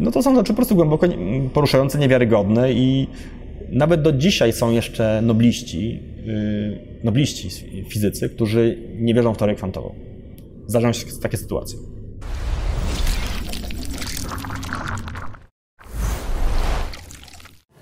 no to są rzeczy po prostu głęboko poruszające, niewiarygodne i nawet do dzisiaj są jeszcze nobliści, yy, nobliści fizycy, którzy nie wierzą w teorię kwantową. Zdarzają się takie sytuacje.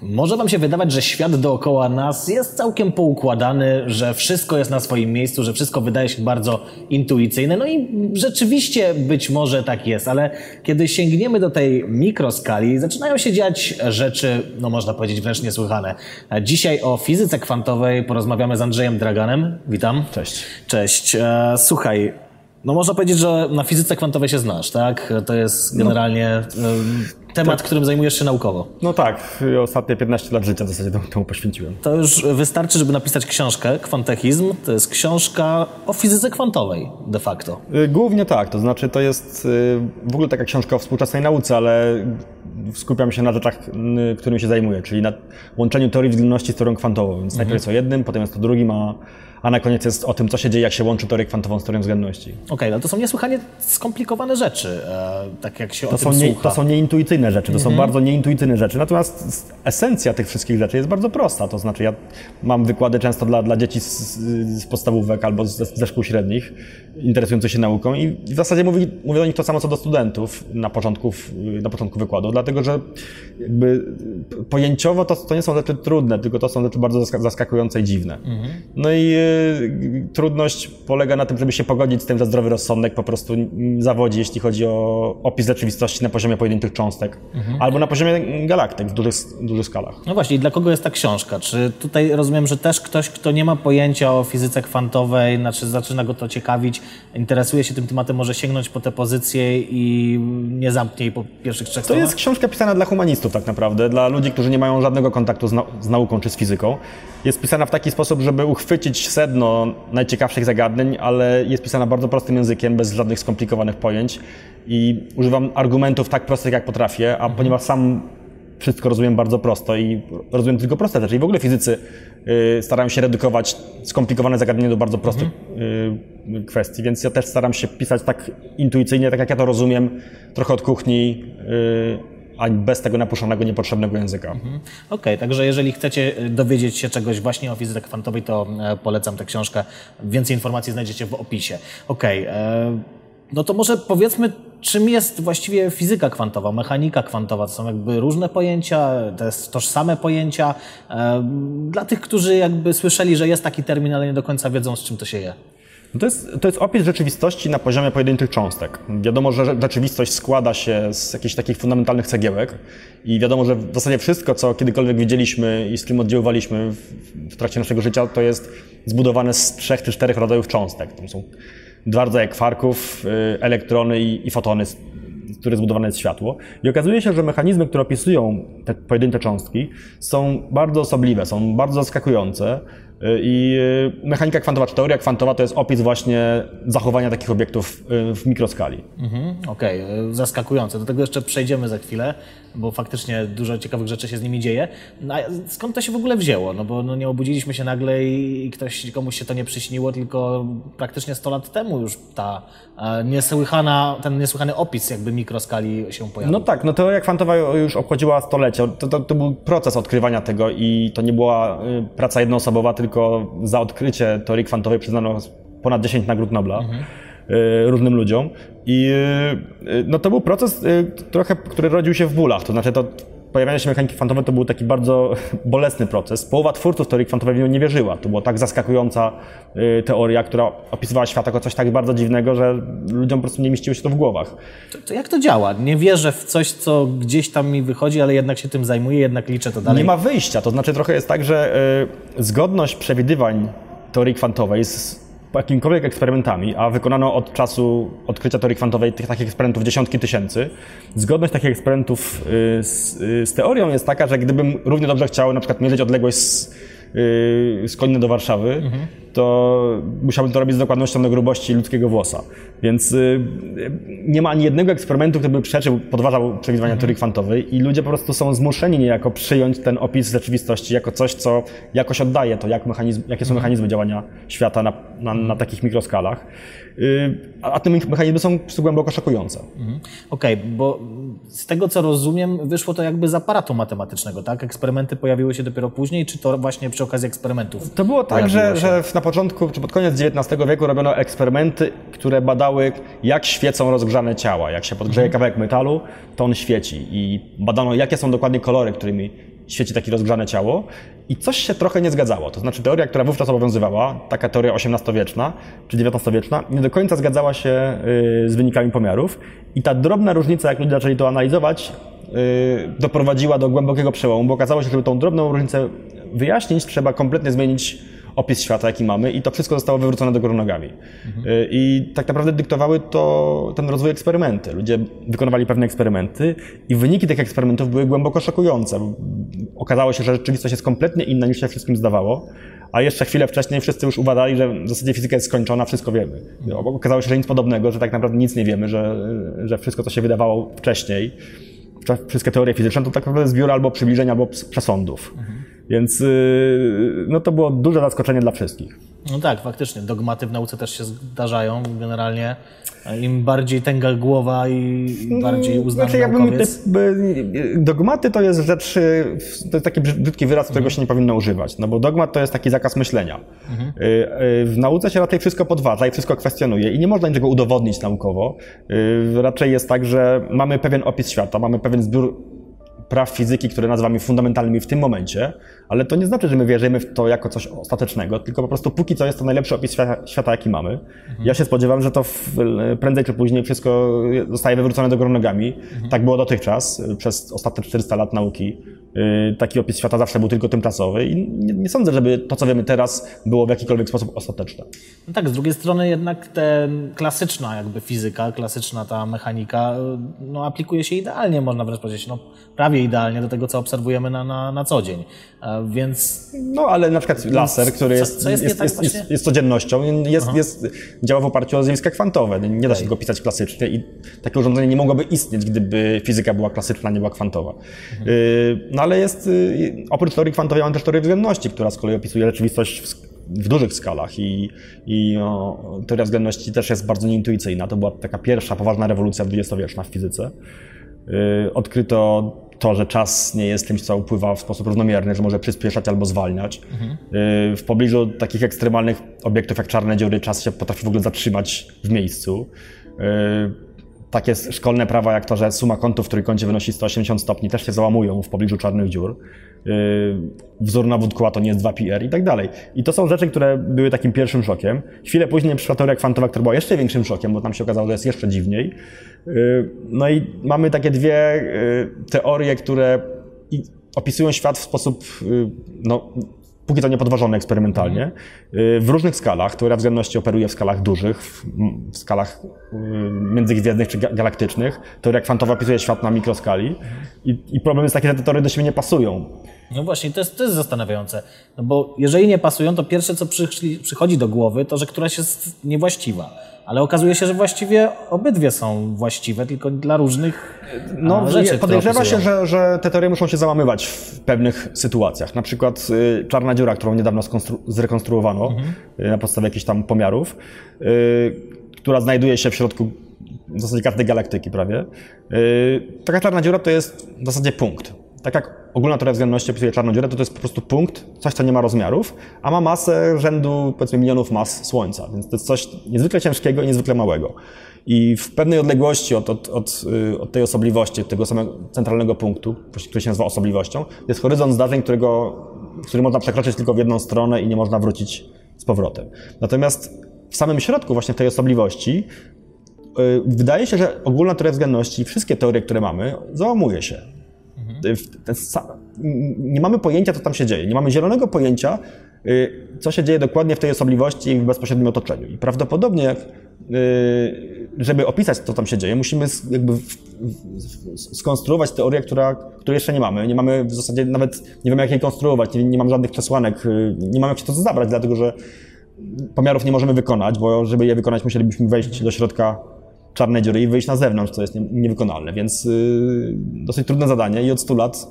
Może Wam się wydawać, że świat dookoła nas jest całkiem poukładany, że wszystko jest na swoim miejscu, że wszystko wydaje się bardzo intuicyjne. No i rzeczywiście być może tak jest, ale kiedy sięgniemy do tej mikroskali, zaczynają się dziać rzeczy, no można powiedzieć wręcz niesłychane. Dzisiaj o fizyce kwantowej porozmawiamy z Andrzejem Draganem. Witam. Cześć. Cześć. E, słuchaj, no można powiedzieć, że na fizyce kwantowej się znasz, tak? To jest generalnie no, temat, tak. którym zajmujesz się naukowo. No tak, ostatnie 15 lat życia w zasadzie temu, poświęciłem. To już wystarczy, żeby napisać książkę, Kwantechizm. To jest książka o fizyce kwantowej de facto. Y, głównie tak, to znaczy to jest y, w ogóle taka książka o współczesnej nauce, ale skupiam się na rzeczach, którymi się zajmuję, czyli na łączeniu teorii względności z teorią kwantową. Więc mhm. najpierw jest o jednym, potem jest o drugim, a a na koniec jest o tym, co się dzieje, jak się łączy teorię kwantową z teorią względności. Okej, okay, no to są niesłychanie skomplikowane rzeczy, e, tak jak się to o są tym nie, słucha. To są nieintuicyjne rzeczy, to mhm. są bardzo nieintuicyjne rzeczy, natomiast esencja tych wszystkich rzeczy jest bardzo prosta, to znaczy ja mam wykłady często dla, dla dzieci z, z podstawówek albo ze, ze szkół średnich, interesujących się nauką i w zasadzie mówi, mówię do nich to samo, co do studentów na początku, na początku wykładu, dlatego że pojęciowo to, to nie są rzeczy trudne, tylko to są rzeczy bardzo zaskakujące i dziwne. Mhm. No i y, trudność polega na tym, żeby się pogodzić z tym, że zdrowy rozsądek po prostu zawodzi, jeśli chodzi o opis rzeczywistości na poziomie pojedynczych cząstek mhm. albo na poziomie galaktyk w dużych, dużych skalach. No właśnie, i dla kogo jest ta książka? Czy tutaj rozumiem, że też ktoś, kto nie ma pojęcia o fizyce kwantowej, znaczy zaczyna go to ciekawić, interesuje się tym tematem, może sięgnąć po tę pozycję i nie zamknie jej po pierwszych trzech To jest książka pisana dla humanistów tak naprawdę, dla ludzi, którzy nie mają żadnego kontaktu z, nau z nauką czy z fizyką. Jest pisana w taki sposób, żeby uchwycić sedno najciekawszych zagadnień, ale jest pisana bardzo prostym językiem, bez żadnych skomplikowanych pojęć i używam argumentów tak prostych, jak potrafię, a mhm. ponieważ sam wszystko rozumiem bardzo prosto i rozumiem tylko proste rzeczy. I w ogóle fizycy y, starają się redukować skomplikowane zagadnienia do bardzo prostych mhm. y, kwestii, więc ja też staram się pisać tak intuicyjnie, tak jak ja to rozumiem, trochę od kuchni, y, a bez tego napuszonego, niepotrzebnego języka. Mhm. Okej, okay, także jeżeli chcecie dowiedzieć się czegoś właśnie o fizyce kwantowej, to e, polecam tę książkę. Więcej informacji znajdziecie w opisie. Okej, okay, e, no to może powiedzmy, czym jest właściwie fizyka kwantowa, mechanika kwantowa? To są jakby różne pojęcia, to jest tożsame pojęcia. E, dla tych, którzy jakby słyszeli, że jest taki termin, ale nie do końca wiedzą, z czym to się je. No to jest, to jest opis rzeczywistości na poziomie pojedynczych cząstek. Wiadomo, że rzeczywistość składa się z jakichś takich fundamentalnych cegiełek i wiadomo, że w zasadzie wszystko, co kiedykolwiek widzieliśmy i z kim oddziaływaliśmy w, w trakcie naszego życia, to jest zbudowane z trzech czy czterech rodzajów cząstek. To są dwa rodzaje kwarków, y, elektrony i, i fotony, z których zbudowane jest światło. I okazuje się, że mechanizmy, które opisują te pojedyncze cząstki, są bardzo osobliwe, są bardzo zaskakujące. I y, mechanika kwantowa, czy teoria kwantowa to jest opis właśnie zachowania takich obiektów y, w mikroskali. Mhm, Okej, okay. zaskakujące. Do tego jeszcze przejdziemy za chwilę, bo faktycznie dużo ciekawych rzeczy się z nimi dzieje. No, a skąd to się w ogóle wzięło? No bo no, nie obudziliśmy się nagle i ktoś, komuś się to nie przyśniło, tylko praktycznie 100 lat temu już ta e, niesłychana, ten niesłychany opis jakby mikroskali się pojawił. No tak, no teoria kwantowa już obchodziła stolecie. To, to, to był proces odkrywania tego i to nie była praca jednoosobowa, tylko za odkrycie teorii kwantowej przyznano ponad 10 nagród Nobla. Mhm. Y, różnym ludziom. I y, no to był proces y, trochę, który rodził się w bólach. To znaczy to pojawianie się mechaniki kwantowej to był taki bardzo bolesny proces. Połowa twórców teorii kwantowej w nią nie wierzyła. To była tak zaskakująca teoria, która opisywała świat jako coś tak bardzo dziwnego, że ludziom po prostu nie mieściło się to w głowach. To, to jak to działa? Nie wierzę w coś, co gdzieś tam mi wychodzi, ale jednak się tym zajmuję, jednak liczę to dalej. Nie ma wyjścia. To znaczy trochę jest tak, że zgodność przewidywań teorii kwantowej z jakimikolwiek eksperymentami, a wykonano od czasu odkrycia teorii kwantowej tych takich eksperymentów dziesiątki tysięcy, zgodność takich eksperymentów y, z, y, z teorią jest taka, że gdybym równie dobrze chciał na przykład mierzyć odległość z, y, z Konina do Warszawy, mhm to musiałbym to robić z dokładnością do grubości ludzkiego włosa. Więc y, nie ma ani jednego eksperymentu, który by przeczył, podważał przewidywania teorii kwantowej i ludzie po prostu są zmuszeni niejako przyjąć ten opis rzeczywistości jako coś, co jakoś oddaje to, jak mechanizm, jakie są mechanizmy działania świata na, na, na takich mikroskalach. Y, a, a te mechanizmy są głęboko szokujące. Mhm. Okej, okay, bo z tego co rozumiem, wyszło to jakby z aparatu matematycznego, tak? Eksperymenty pojawiły się dopiero później, czy to właśnie przy okazji eksperymentów? To było tak, że, że na początku, czy pod koniec XIX wieku robiono eksperymenty, które badały, jak świecą rozgrzane ciała. Jak się podgrzeje mhm. kawałek metalu, to on świeci. I badano, jakie są dokładnie kolory, którymi świeci takie rozgrzane ciało. I coś się trochę nie zgadzało. To znaczy teoria, która wówczas obowiązywała, taka teoria XVIII-wieczna czy XIX-wieczna, nie do końca zgadzała się y, z wynikami pomiarów. I ta drobna różnica, jak ludzie zaczęli to analizować, y, doprowadziła do głębokiego przełomu, bo okazało się, że żeby tą drobną różnicę wyjaśnić, trzeba kompletnie zmienić opis świata, jaki mamy i to wszystko zostało wywrócone do góry nogami. Mhm. I tak naprawdę dyktowały to ten rozwój eksperymenty. Ludzie wykonywali pewne eksperymenty i wyniki tych eksperymentów były głęboko szokujące. Okazało się, że rzeczywistość jest kompletnie inna niż się wszystkim zdawało, a jeszcze chwilę wcześniej wszyscy już uważali, że w zasadzie fizyka jest skończona, wszystko wiemy. Okazało się, że nic podobnego, że tak naprawdę nic nie wiemy, że, że wszystko, co się wydawało wcześniej, wszystkie teorie fizyczne, to tak naprawdę zbiór albo przybliżeń, albo przesądów. Mhm. Więc y, no to było duże zaskoczenie dla wszystkich. No tak, faktycznie. Dogmaty w nauce też się zdarzają. Generalnie im bardziej tęga głowa i bardziej uznany znaczy, naukowiec. dogmaty to jest rzecz, to jest taki brzydki wyraz, którego mhm. się nie powinno używać. No bo dogmat to jest taki zakaz myślenia. Mhm. Y, y, w nauce się raczej wszystko podważa i wszystko kwestionuje i nie można niczego udowodnić naukowo. Raczej jest tak, że mamy pewien opis świata, mamy pewien zbiór praw fizyki, które nazywamy fundamentalnymi w tym momencie, ale to nie znaczy, że my wierzymy w to jako coś ostatecznego, tylko po prostu póki co jest to najlepszy opis świata, świata jaki mamy. Mhm. Ja się spodziewam, że to w, prędzej czy później wszystko zostaje wywrócone do góry nogami. Mhm. Tak było dotychczas, przez ostatnie 400 lat nauki. Y, taki opis świata zawsze był tylko tymczasowy i nie, nie, sądzę, żeby to, co wiemy teraz, było w jakikolwiek sposób ostateczne. No tak, z drugiej strony jednak ta klasyczna jakby fizyka, klasyczna ta mechanika, no aplikuje się idealnie, można wręcz powiedzieć, no prawie idealnie do tego, co obserwujemy na, na, na co dzień. E, więc... No ale na przykład laser, który jest, co, co jest, jest, tak jest, jest, codziennością, jest, jest, działa w oparciu o zjawiska kwantowe. Nie da się go pisać klasycznie i takie urządzenie nie mogłoby istnieć, gdyby fizyka była klasyczna, nie była kwantowa. Mhm. No ale jest, y, oprócz teorii kwantowej mamy też teorię względności, która z kolei opisuje rzeczywistość w, w dużych skalach i, i no, teoria względności też jest bardzo nieintuicyjna. To była taka pierwsza poważna rewolucja dwudziestowieczna w fizyce. Yy, odkryto to, że czas nie jest czymś, co upływa w sposób równomierny, że może przyspieszać albo zwalniać. Mhm. Yy, w pobliżu takich ekstremalnych obiektów jak czarne dziury czas się potrafi w ogóle zatrzymać w miejscu. Yy, takie szkolne prawa jak to, że suma kątów w trójkącie wynosi 180 stopni też się załamują w pobliżu czarnych dziur. Yy, wzór na wódku to nie jest 2πr i tak dalej. I to są rzeczy, które były takim pierwszym szokiem. Chwilę później przyszła teoria kwantowa, która była jeszcze większym szokiem, bo tam się okazało, że jest jeszcze dziwniej. Yy, no i mamy takie dwie yy, teorie, które opisują świat w sposób no, póki to nie podważone eksperymentalnie, y, w różnych skalach. Teoria względności operuje w skalach dużych, w skalach y, międzygwiezdnych czy galaktycznych. Teoria kwantowa opisuje świat na mikroskali. I, I, problem jest taki, że te teorie do siebie nie pasują. No właśnie, to jest, to jest zastanawiające. No bo jeżeli nie pasują, to pierwsze, co przychodzi do głowy, to że któraś jest niewłaściwa. Ale okazuje się, że właściwie obydwie są właściwe, tylko dla różnych no, rzeczy. Podejrzewa się, że, że te teorie muszą się załamywać w pewnych sytuacjach. Na przykład y, czarna dziura, którą niedawno zrekonstruowano mhm. y, na podstawie jakichś tam pomiarów, y, która znajduje się w środku w zasadzie każdej galaktyki prawie. Y, taka czarna dziura to jest w zasadzie punkt tak jak ogólna teoria względności opisuje czarną dziurę, to to jest po prostu punkt, coś, co nie ma rozmiarów, a ma masę rzędu, powiedzmy, milionów mas Słońca. Więc to jest coś niezwykle ciężkiego i niezwykle małego. I w pewnej odległości od, od, od, y, od tej osobliwości, tego samego centralnego punktu, który się nazywa osobliwością, jest horyzont zdarzeń, którego, który można przekroczyć tylko w jedną stronę i nie można wrócić z powrotem. Natomiast w samym środku właśnie tej osobliwości y, wydaje się, że ogólna teoria względności, wszystkie teorie, które mamy, załamuje się nie mamy pojęcia, co tam się dzieje. Nie mamy zielonego pojęcia, y, co się dzieje dokładnie w tej osobliwości i w bezpośrednim otoczeniu. I prawdopodobnie, y, żeby opisać, co tam się dzieje, musimy jakby skonstruować teorię, która, której jeszcze nie mamy. Nie mamy w zasadzie nawet, nie wiemy jak jej konstruować, nie, nie mamy żadnych przesłanek, y, nie mamy jak się to zabrać, dlatego że pomiarów nie możemy wykonać, bo żeby je wykonać musielibyśmy wejść do środka czarnej dziury i wyjść na zewnątrz, co jest nie- niewykonalne, więc y, dosyć trudne zadanie i od 100 lat,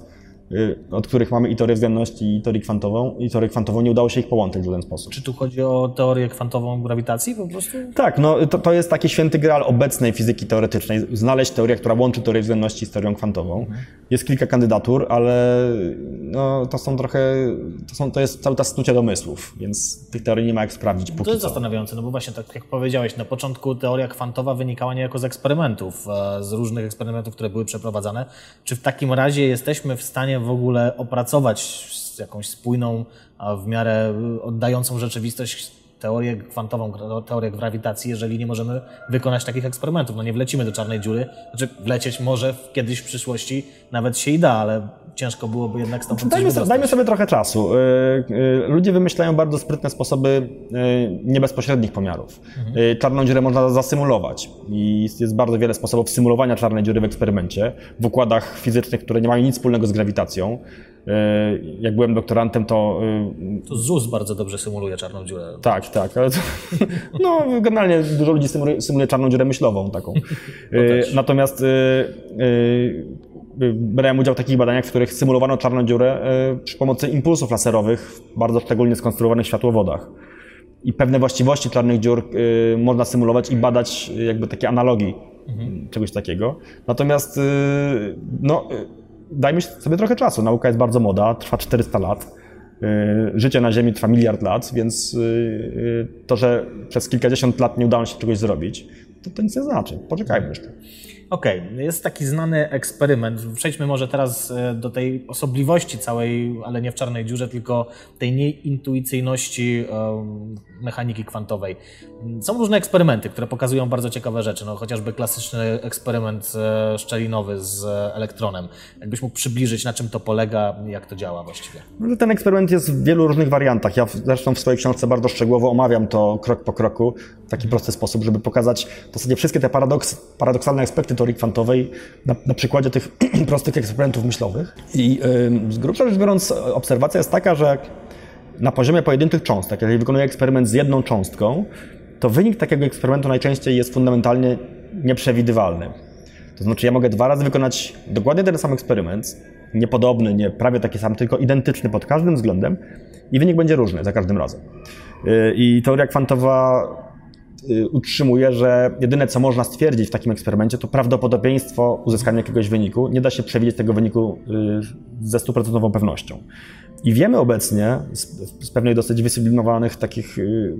od których mamy i teorię względności, i teorię kwantową, i teorię kwantową, nie udało się ich połączyć w żaden sposób. Czy tu chodzi o teorię kwantową grawitacji po prostu? Tak, no to, to jest taki święty graal obecnej fizyki teoretycznej. Znaleźć teorię, która łączy teorię względności z teorią kwantową. Jest kilka kandydatur, ale no, to są trochę, to, są, to jest cały czas snucie domysłów, więc tych teorii nie ma jak sprawdzić póki To jest co. zastanawiające, no bo właśnie tak jak powiedziałeś, na początku teoria kwantowa wynikała niejako z eksperymentów, e, z różnych eksperymentów, które były przeprowadzane. Czy w takim razie jesteśmy w stanie w ogóle opracować jakąś spójną, a w miarę y, oddającą rzeczywistość teorię kwantową, gra- teorię grawitacji, jeżeli nie możemy wykonać takich eksperymentów? No nie wlecimy do czarnej dziury, znaczy wlecieć może kiedyś w przyszłości nawet się i da, ale ciężko byłoby jednak stamtąd coś Dajmy sobie, dajmy sobie trochę czasu. Y, y, Ludzie wymyślają bardzo sprytne sposoby y, niebezpośrednich pomiarów. Y, Czarną dziurę można zasymulować i jest bardzo wiele sposobów symulowania czarnej dziury w eksperymencie, w układach fizycznych, które nie mają nic wspólnego z grawitacją. Jak byłem doktorantem, to To ZUS bardzo dobrze symuluje czarną dziurę. tak, tak, ale to, no generalnie dużo ludzi symuluje, symuluje czarną dziurę myślową taką. Natomiast brałem udział w takich badaniach, w których symulowano czarną dziurę y, przy pomocy impulsów laserowych w bardzo szczególnie skonstruowanych światłowodach. I pewne właściwości czarnych dziur y, można symulować i badać y, jakby takie analogii y, czegoś takiego. Natomiast y, no, y, dajmy sobie trochę czasu. Nauka jest bardzo młoda, trwa 400 lat. Y, Życie na Ziemi trwa miliard lat, więc y, y, to, że przez kilkadziesiąt lat nie udało się czegoś zrobić, to, to nic nie znaczy. Poczekajmy jeszcze. Okej, jest taki znany eksperyment. Przejdźmy może teraz e, do tej osobliwości całej, ale nie w czarnej dziurze, tylko tej nieintuicyjności mechaniki kwantowej. Są różne eksperymenty, które pokazują bardzo ciekawe rzeczy. No, chociażby klasyczny eksperyment e, szczelinowy z elektronem. Jakbyś mógł przybliżyć, na czym to polega, jak to działa właściwie. No, Ten eksperyment jest w wielu różnych wariantach. Ja zresztą w swojej książce bardzo szczegółowo omawiam to krok po kroku w taki prosty sposób, żeby pokazać w zasadzie wszystkie te paradoks, paradoksalne aspekty teorii kwantowej na, na przykładzie tych prostych eksperymentów myślowych. I z grubsza rzecz biorąc, obserwacja jest taka, że na poziomie pojedynczych cząstek, jeżeli wykonuję eksperyment z jedną cząstką, to wynik takiego eksperymentu najczęściej jest fundamentalnie nieprzewidywalny. To znaczy, ja mogę dwa razy wykonać dokładnie ten sam eksperyment, niepodobny, nie prawie taki sam, tylko identyczny pod każdym względem i wynik będzie różny za każdym razem. Yy, I teoria kwantowa utrzymuje, że jedyne co można stwierdzić w takim eksperymencie to prawdopodobieństwo uzyskania jakiegoś wyniku. Nie da się przewidzieć tego wyniku yy, ze stuprocentową pewnością. I wiemy obecnie z, pewnych dosyć wysublimowanych takich yy,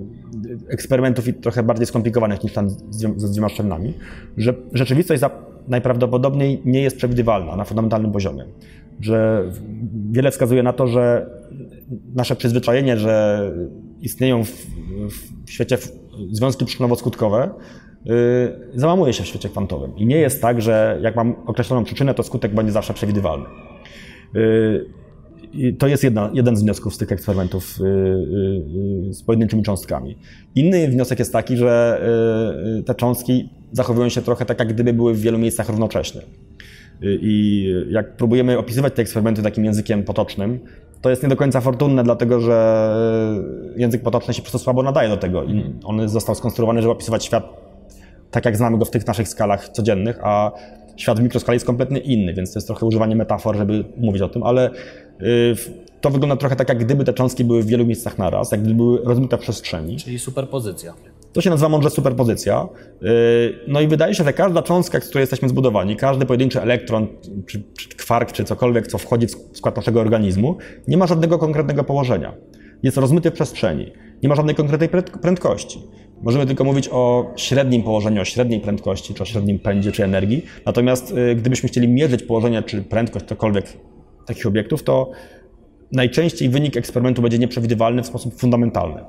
eksperymentów i trochę bardziej skomplikowanych niż tam ze dwiema szczelnami, że rzeczywistość najprawdopodobniej nie jest przewidywalna na fundamentalnym poziomie. Że wiele wskazuje na to, że nasze przyzwyczajenie, że istnieją w, w świecie związki przyczynowo-skutkowe, yy, załamuje się w świecie kwantowym. I nie jest tak, że jak mam określoną przyczynę, to skutek będzie zawsze przewidywalny. I to jest jedna, jeden z wniosków z tych eksperymentów yy, z pojedynczymi cząstkami. Inny wniosek jest taki, że te cząstki zachowują się trochę tak, jak gdyby były w wielu miejscach równocześnie. I jak próbujemy opisywać te eksperymenty takim językiem potocznym, to jest nie do końca fortunne, dlatego że język potoczny się po prostu słabo nadaje do tego. I on został skonstruowany, żeby opisywać świat tak jak znamy go w tych naszych skalach codziennych, a świat w mikroskali jest kompletnie inny, więc to jest trochę używanie metafor, żeby mówić o tym, ale y, to wygląda trochę tak, jak gdyby te cząstki były w wielu miejscach naraz, jak gdyby były rozmyte w przestrzeni. Czyli superpozycja. To się nazywa mądrze superpozycja. Yy, No i wydaje się, że każda cząstka, z której jesteśmy zbudowani, każdy pojedynczy elektron, czy, czy kwark, czy cokolwiek, co wchodzi w skład naszego organizmu, nie ma żadnego konkretnego położenia. Jest rozmyty w przestrzeni. Nie ma żadnej konkretnej pręd- prędkości. Możemy tylko mówić o średnim położeniu, o średniej prędkości, czy o średnim pędzie, czy energii. Natomiast yy, gdybyśmy chcieli mierzyć położenie, czy prędkość, cokolwiek takich obiektów, to najczęściej wynik eksperymentu będzie nieprzewidywalny w sposób fundamentalny.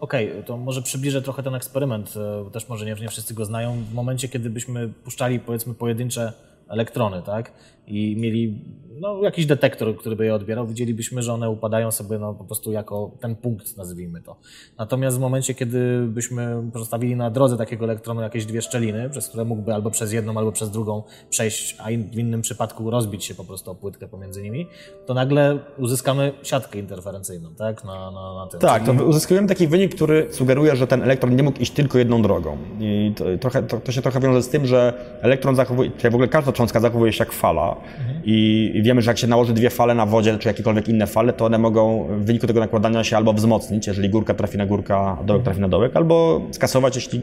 Okej, to może przybliżę trochę ten eksperyment, e, bo też może nie, nie wszyscy go znają. W momencie, kiedy byśmy puszczali powiedzmy pojedyncze elektrony, tak? I mieli no, jakiś detektor, który by je odbierał, widzielibyśmy, że one upadają sobie no, po prostu jako ten punkt, nazwijmy to. Natomiast w momencie, kiedy byśmy pozostawili na drodze takiego elektronu jakieś dwie szczeliny, przez które mógłby albo przez jedną, albo przez drugą przejść, a w innym przypadku rozbić się po prostu o płytkę pomiędzy nimi, to nagle uzyskamy siatkę interferencyjną, tak? Na, na, na tym. Tak, to uzyskujemy taki wynik, który sugeruje, że ten elektron nie mógł iść tylko jedną drogą. I to, trochę, to, to się trochę wiąże z tym, że elektron zachowuje, czy w ogóle każda cząstka zachowuje się jak fala i wiemy, że jak się nałoży dwie fale na wodzie, czy jakiekolwiek inne fale, to one mogą w wyniku tego nakładania się albo wzmocnić, jeżeli górka trafi na górkę, a dołek trafi na dołek, albo skasować, jeśli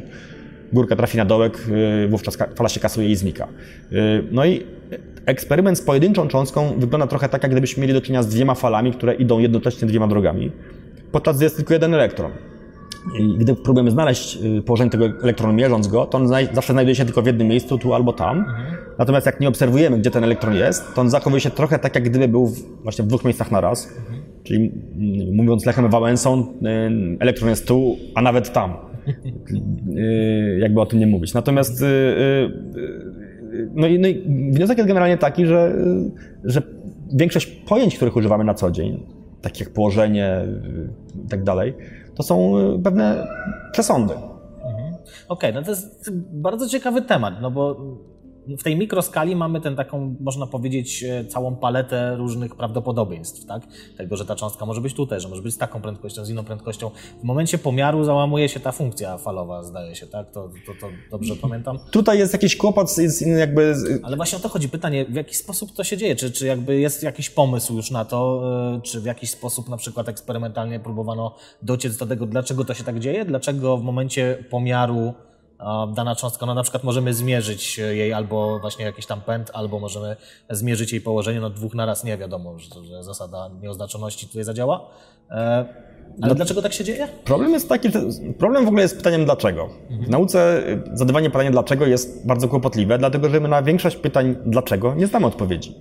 górka trafi na dołek, y, wówczas fala się kasuje i znika. Y, no i eksperyment z pojedynczą cząstką wygląda trochę tak, jak gdybyśmy mieli do czynienia z dwiema falami, które idą jednocześnie dwiema drogami, podczas gdy jest tylko jeden elektron. I gdy próbujemy znaleźć y, położenie tego elektronu, mierząc go, to on zawsze znajduje się tylko w jednym miejscu, tu albo tam. Mhm. Natomiast jak nie obserwujemy, gdzie ten elektron jest, to on zachowuje się trochę tak, jak gdyby był w, właśnie w dwóch miejscach na raz. Mhm. Czyli mówiąc Lechem Wałęsą, y, elektron jest tu, a nawet tam. Y, jakby o tym nie mówić. Natomiast no i, no i wniosek jest generalnie taki, że, że większość pojęć, których używamy na co dzień, takich jak położenie i tak dalej, to są y, pewne przesądy. Mhm. Okej, okay, no to jest bardzo ciekawy temat, no bo w tej mikroskali mamy tę taką, można powiedzieć, e, całą paletę różnych prawdopodobieństw, tak? Tego, że ta cząstka może być tutaj, że może być z taką prędkością, z inną prędkością. W momencie pomiaru załamuje się ta funkcja falowa, zdaje się, tak? To, to, to dobrze pamiętam? Tutaj jest jakiś kłopot z, jakby... Ale właśnie o to chodzi. Pytanie, w jaki sposób to się dzieje? Czy, czy jakby jest jakiś pomysł już na to, e, czy w jakiś sposób na przykład eksperymentalnie próbowano dociec do tego, dlaczego to się tak dzieje? Dlaczego w momencie pomiaru dana cząstka, no na przykład możemy zmierzyć jej albo właśnie jakiś tam pęd, albo możemy zmierzyć jej położenie, no dwóch naraz nie wiadomo, że, że zasada nieoznaczoności tutaj zadziała. Ale no, dlaczego tak się dzieje? Problem jest taki, że problem w ogóle jest pytaniem dlaczego. W nauce zadawanie pytania dlaczego jest bardzo kłopotliwe, dlatego że my na większość pytań dlaczego nie znamy odpowiedzi.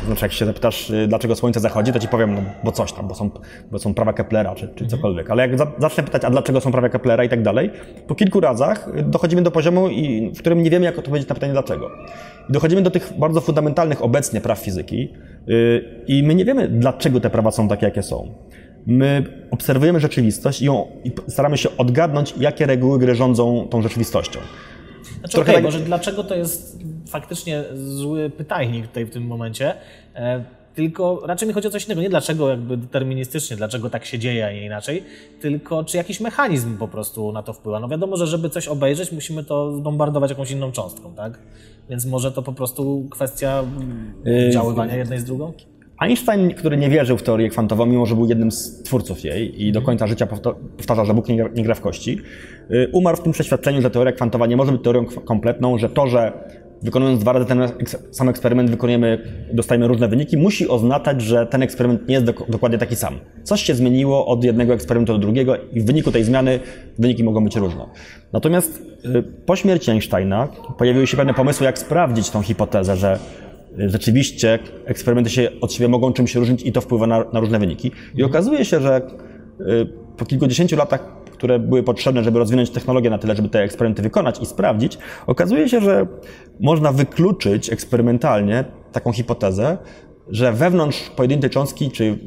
To znaczy, jak się zapytasz, y, dlaczego słońce zachodzi, to ci powiem, no, bo coś tam, bo są, bo są prawa Keplera, czy, czy cokolwiek. Ale jak za, zacznę pytać, a dlaczego są prawa Keplera i tak dalej, po kilku razach dochodzimy do poziomu, w którym nie wiemy, jak odpowiedzieć na pytanie dlaczego. I dochodzimy do tych bardzo fundamentalnych obecnie praw fizyki yy, i my nie wiemy, dlaczego te prawa są takie, jakie są. My obserwujemy rzeczywistość i, ją, i staramy się odgadnąć, jakie reguły gry rządzą tą rzeczywistością. Znaczy, Trochę okay, tak... może dlaczego to jest faktycznie zły pytajnik tutaj w tym momencie, e, tylko raczej mi chodzi o coś innego. Nie dlaczego jakby deterministycznie, dlaczego tak się dzieje, a nie inaczej, tylko czy jakiś mechanizm po prostu na to wpływa. No wiadomo, że żeby coś obejrzeć, musimy to zbombardować jakąś inną cząstką, tak? Więc może to po prostu kwestia yy, działania jednej z drugą? Einstein, który nie wierzył w teorię kwantową, mimo że był jednym z twórców jej i do końca życia powtarza, że Bóg nie gra, w kości, y, umarł w tym przeświadczeniu, że teoria kwantowa nie może być teorią kompletną, że to, że wykonując dwa razy ten sam eksperyment, wykonujemy, dostajemy różne wyniki, musi oznaczać, że ten eksperyment nie jest dokładnie taki sam. Coś się zmieniło od jednego eksperymentu do drugiego i w wyniku tej zmiany wyniki mogą być różne. Natomiast y, po śmierci Einsteina pojawiły się pewne pomysły, jak sprawdzić tą hipotezę, że rzeczywiście eksperymenty się od siebie mogą czymś różnić i to wpływa na, na różne wyniki. I okazuje się, że y, po kilkudziesięciu latach, które były potrzebne, żeby rozwinąć technologię na tyle, żeby te eksperymenty wykonać i sprawdzić, okazuje się, że można wykluczyć eksperymentalnie taką hipotezę, że wewnątrz pojedynczej cząstki, czy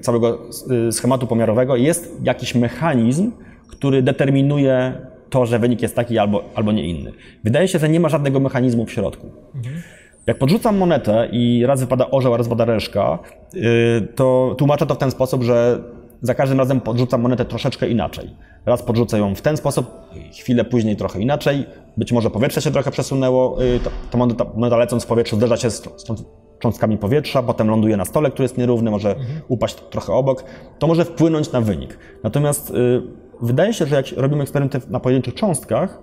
całego y, schematu pomiarowego jest jakiś mechanizm, który determinuje to, że wynik jest taki albo, albo nie inny. Wydaje się, że nie ma żadnego mechanizmu w środku. Mhm. Jak podrzucam monetę i raz wypada orzeł, a raz wypada reszka, y, to tłumaczę to w ten sposób, że za każdym razem podrzucam monetę troszeczkę inaczej. Raz podrzucę ją w ten sposób, chwilę później trochę inaczej. Być może powietrze się trochę przesunęło, y, to, moneta, moneta lecąc w powietrzu zderza się z, cząstkami powietrza, potem ląduje na stole, który jest nierówny, może mhm. upaść trochę obok. To może wpłynąć na wynik. Natomiast y, wydaje się, że jak robimy eksperymenty na pojedynczych cząstkach,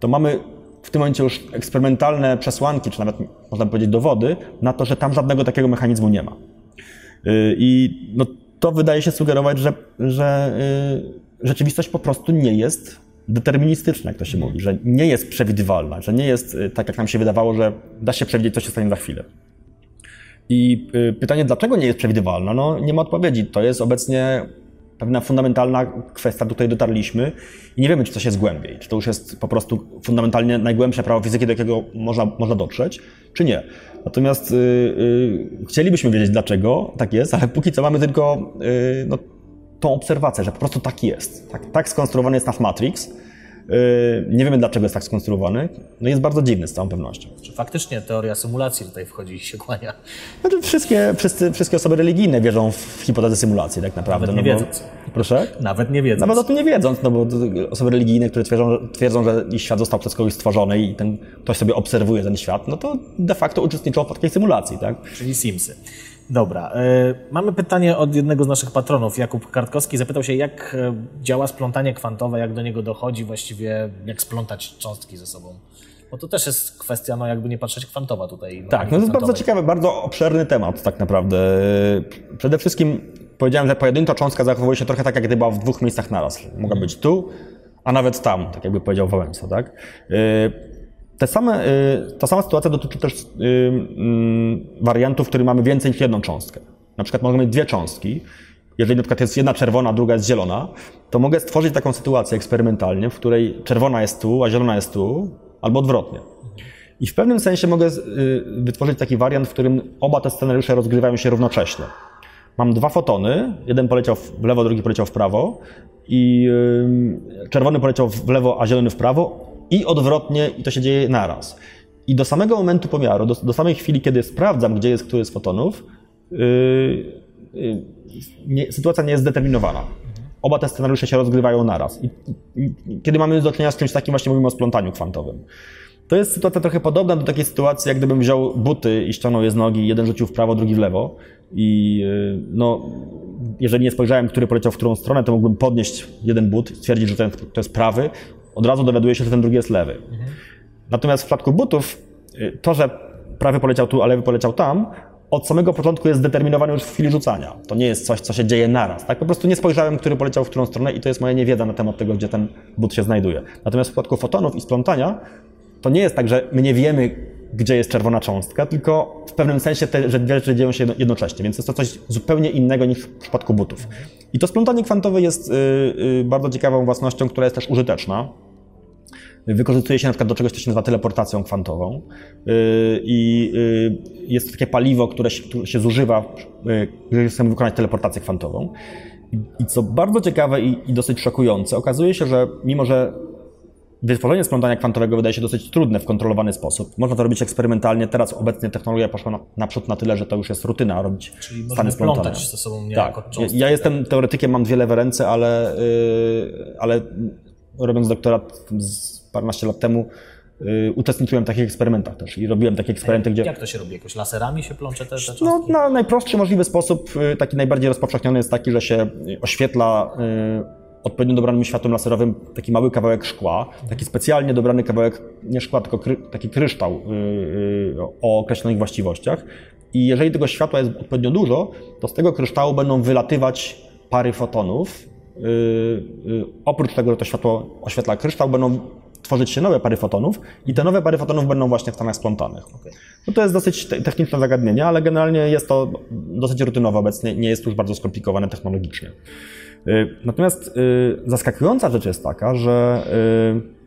to mamy w tym momencie już eksperymentalne przesłanki, czy nawet można powiedzieć dowody na to, że tam żadnego takiego mechanizmu nie ma. Y, I no, to wydaje się sugerować, że, że y, rzeczywistość po prostu nie jest deterministyczna, jak to się mówi, że nie jest przewidywalna, że nie jest y, tak, jak nam się wydawało, że da się przewidzieć, co się stanie za chwilę. I pytanie, dlaczego nie jest przewidywalna? No, nie ma odpowiedzi. To jest obecnie pewna fundamentalna kwestia, do której dotarliśmy i nie wiemy, czy to się zgłębi, czy to już jest po prostu fundamentalnie najgłębsze prawo fizyki, do jakiego można, można dotrzeć, czy nie. Natomiast y, y, chcielibyśmy wiedzieć dlaczego tak jest, ale póki co mamy tylko y, no, tą obserwację, że po prostu tak jest. Tak, tak skonstruowany jest nasz Matrix. Y, nie wiemy dlaczego jest tak skonstruowany. No jest bardzo dziwny z całą pewnością. Czy faktycznie teoria symulacji tutaj wchodzi i się kłania? Znaczy wszystkie, wszyscy, wszystkie osoby religijne wierzą w hipotezę symulacji tak naprawdę. Nawet nie no bo- wiedząc. Proszę? Nawet nie wiedząc. Nawet o tym nie wiedząc, no bo osoby religijne, które twierdzą, twierdzą, że świat został przez kogoś stworzony i ten ktoś sobie obserwuje ten świat, no to de facto uczestniczą w takiej symulacji, tak? Czyli Simsy. Dobra. e, mamy pytanie od jednego z naszych patronów. Jakub Kartkowski zapytał się, jak e, działa splątanie kwantowe, jak do niego dochodzi właściwie, jak splątać cząstki ze sobą. Bo to też jest kwestia, no jakby nie patrzeć, kwantowa tutaj. Tak, no to jest bardzo ciekawy, bardzo obszerny temat tak naprawdę. Przede wszystkim powiedziałem, że pojedyncza cząstka zachowuje się trochę tak, jak gdyby była w dwóch miejscach naraz. Mogła być tu, a nawet tam, tak jakby powiedział Wałęsa, tak? Te same, y, ta sama sytuacja dotyczy też y, mm, wariantów, w których mamy więcej niż jedną cząstkę. Na przykład mogę mieć dwie cząstki. Jeżeli na przykład jest jedna czerwona, druga jest zielona, to mogę stworzyć taką sytuację eksperymentalnie, w której czerwona jest tu, a zielona jest tu, albo odwrotnie. I w pewnym sensie mogę y, wytworzyć taki wariant, w którym oba te scenariusze rozgrywają się równocześnie. Mam dwa fotony, jeden poleciał w lewo, drugi poleciał w prawo i czerwony poleciał w lewo, a zielony w prawo i odwrotnie i to się dzieje naraz. I do samego momentu pomiaru, do, do samej chwili, kiedy sprawdzam, gdzie jest który z fotonów, y, y, nie, sytuacja nie jest zdeterminowana. Oba te scenariusze się rozgrywają naraz. I, i kiedy mamy do czynienia z czymś takim, właśnie mówimy o splątaniu kwantowym. To jest sytuacja trochę podobna do takiej sytuacji, jak gdybym wziął buty i ściągnął je z nogi, jeden rzucił w prawo, drugi w lewo. I yy, no, jeżeli nie spojrzałem, który poleciał w którą stronę, to mógłbym podnieść jeden but, stwierdzić, że ten to jest prawy. Od razu dowiaduję się, że ten drugi jest lewy. Natomiast w przypadku butów, y, to, że prawy poleciał tu, a lewy poleciał tam, od samego początku jest zdeterminowane już w chwili rzucania. To nie jest coś, co się dzieje naraz. Tak? Po prostu nie spojrzałem, który poleciał w którą stronę i to jest moja niewiedza na temat tego, gdzie ten but się znajduje. Natomiast w przypadku fotonów i splątania, to nie jest tak, że my nie wiemy, gdzie jest czerwona cząstka, tylko w pewnym sensie te rzeczy dzieją się jedno- jednocześnie, więc jest to coś zupełnie innego niż w przypadku butów. I to splątanie kwantowe jest y, y, bardzo ciekawą własnością, która jest też użyteczna. Wykorzystuje się na przykład do czegoś, co się nazywa teleportacją kwantową. Yy, I jest to takie paliwo, które się, zużywa, jeżeli chcemy wykonać teleportację kwantową. I- co bardzo ciekawe i dosyć szokujące, okazuje się, że mimo, że wytworzenie splątania kwantowego wydaje się dosyć trudne w kontrolowany sposób, można to robić eksperymentalnie. Teraz obecnie technologia poszła na, naprzód na tyle, że to już jest rutyna robić Czyli stany splątania. ze sobą Tak. cząstki. Ja jestem teoretykiem, mam dwie lewe ręce, ale, yy, ale robiąc doktorat z paręnaście lat temu, yy, uczestniczyłem w takich eksperymentach też i robiłem takie eksperymenty, gdzie... Jak to się robi? Jakoś laserami się plącze te, te? No, na najprostszy możliwy sposób, y, taki najbardziej rozpowszechniony jest taki, że się y, oświetla y, odpowiednio dobranym światłem laserowym taki mały kawałek szkła, taki specjalnie dobrany kawałek, nie szkła, tylko kry, taki kryształ y, y, o określonych właściwościach. I jeżeli tego światła jest odpowiednio dużo, to z tego kryształu będą wylatywać pary fotonów. Y, y, oprócz tego, że to światło oświetla kryształ, będą tworzyć się nowe pary fotonów i te nowe pary fotonów będą właśnie w stanach splątanych. No to jest dosyć te- techniczne zagadnienie, ale generalnie jest to dosyć rutynowe obecnie, nie jest już bardzo skomplikowane technologicznie. Y, Natomiast y, zaskakująca rzecz jest taka, że y,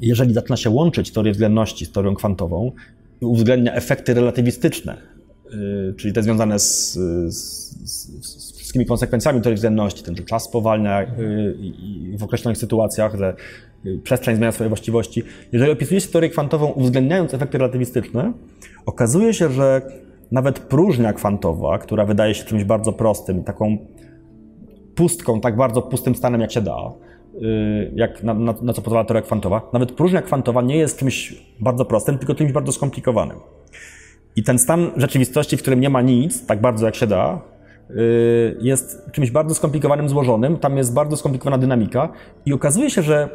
jeżeli zaczyna się łączyć teorię względności z teorią kwantową uwzględnia efekty relatywistyczne, czyli te związane z, z, z, wszystkimi konsekwencjami teorii względności, tym, że czas spowalnia w określonych sytuacjach, że przestrzeń zmienia swoje właściwości. Jeżeli opisuje się teorię kwantową uwzględniając efekty relatywistyczne, okazuje się, że nawet próżnia kwantowa, która wydaje się czymś bardzo prostym, taką pustką, tak bardzo pustym stanem, jak się da, y, jak na, na, na co pozwala teoria kwantowa, nawet próżnia kwantowa nie jest czymś bardzo prostym, tylko czymś bardzo skomplikowanym. I ten stan rzeczywistości, w którym nie ma nic, tak bardzo jak się da, y, jest czymś bardzo skomplikowanym, złożonym, tam jest bardzo skomplikowana dynamika i okazuje się, że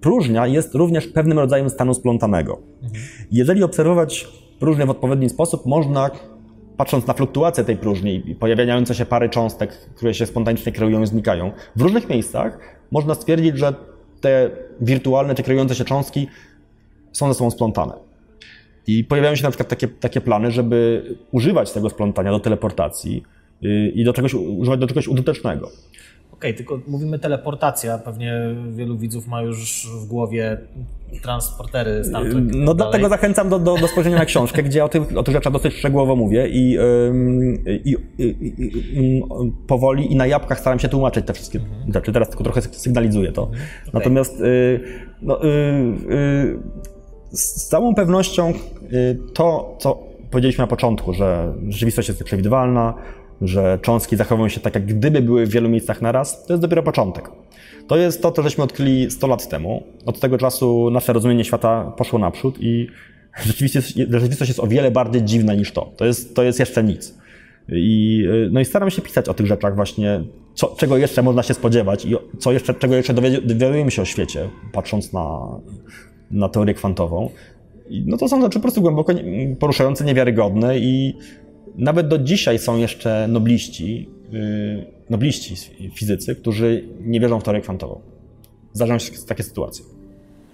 próżnia jest również pewnym rodzajem stanu splątanego. Jeżeli obserwować próżnię w odpowiedni sposób, można, patrząc na fluktuację tej próżni i pojawiające się pary cząstek, które się spontanicznie kreują i znikają, w różnych miejscach można stwierdzić, że te wirtualne czy kreujące się cząstki są ze sobą splątane. I pojawiają się na przykład takie, takie plany, żeby używać tego splątania do teleportacji yy, i do czegoś, używać do czegoś użytecznego. Okej, tylko mówimy teleportacja, pewnie wielu widzów ma już w głowie transportery Star Trek. No dalej. dlatego zachęcam do, do, do spojrzenia na książkę, gdzie o tych, o tych rzeczach dosyć szczegółowo mówię i, i, i, i, powoli i na jabłkach staram się tłumaczyć te wszystkie rzeczy. Teraz tylko trochę sygnalizuję to. Natomiast y, no, y, y, z całą pewnością to, co powiedzieliśmy na początku, że rzeczywistość jest przewidywalna, że cząstki zachowują się tak, jak gdyby były w wielu miejscach naraz, to jest dopiero początek. To jest to, co żeśmy odkryli 100 lat temu. Od tego czasu nasze rozumienie świata poszło naprzód i rzeczywistość, jest o wiele bardziej dziwna niż to. To jest, to jest jeszcze nic. I, y, no i staram się pisać o tych rzeczach właśnie, co, czego jeszcze można się spodziewać i co jeszcze, czego jeszcze dowiadujemy się o świecie, patrząc na, na teorię kwantową. I no to są rzeczy po prostu głęboko poruszające, niewiarygodne i nawet do dzisiaj są jeszcze nobliści, yy, nobliści fizycy, którzy nie wierzą w teorię kwantową. Zdarzają się takie sytuacje.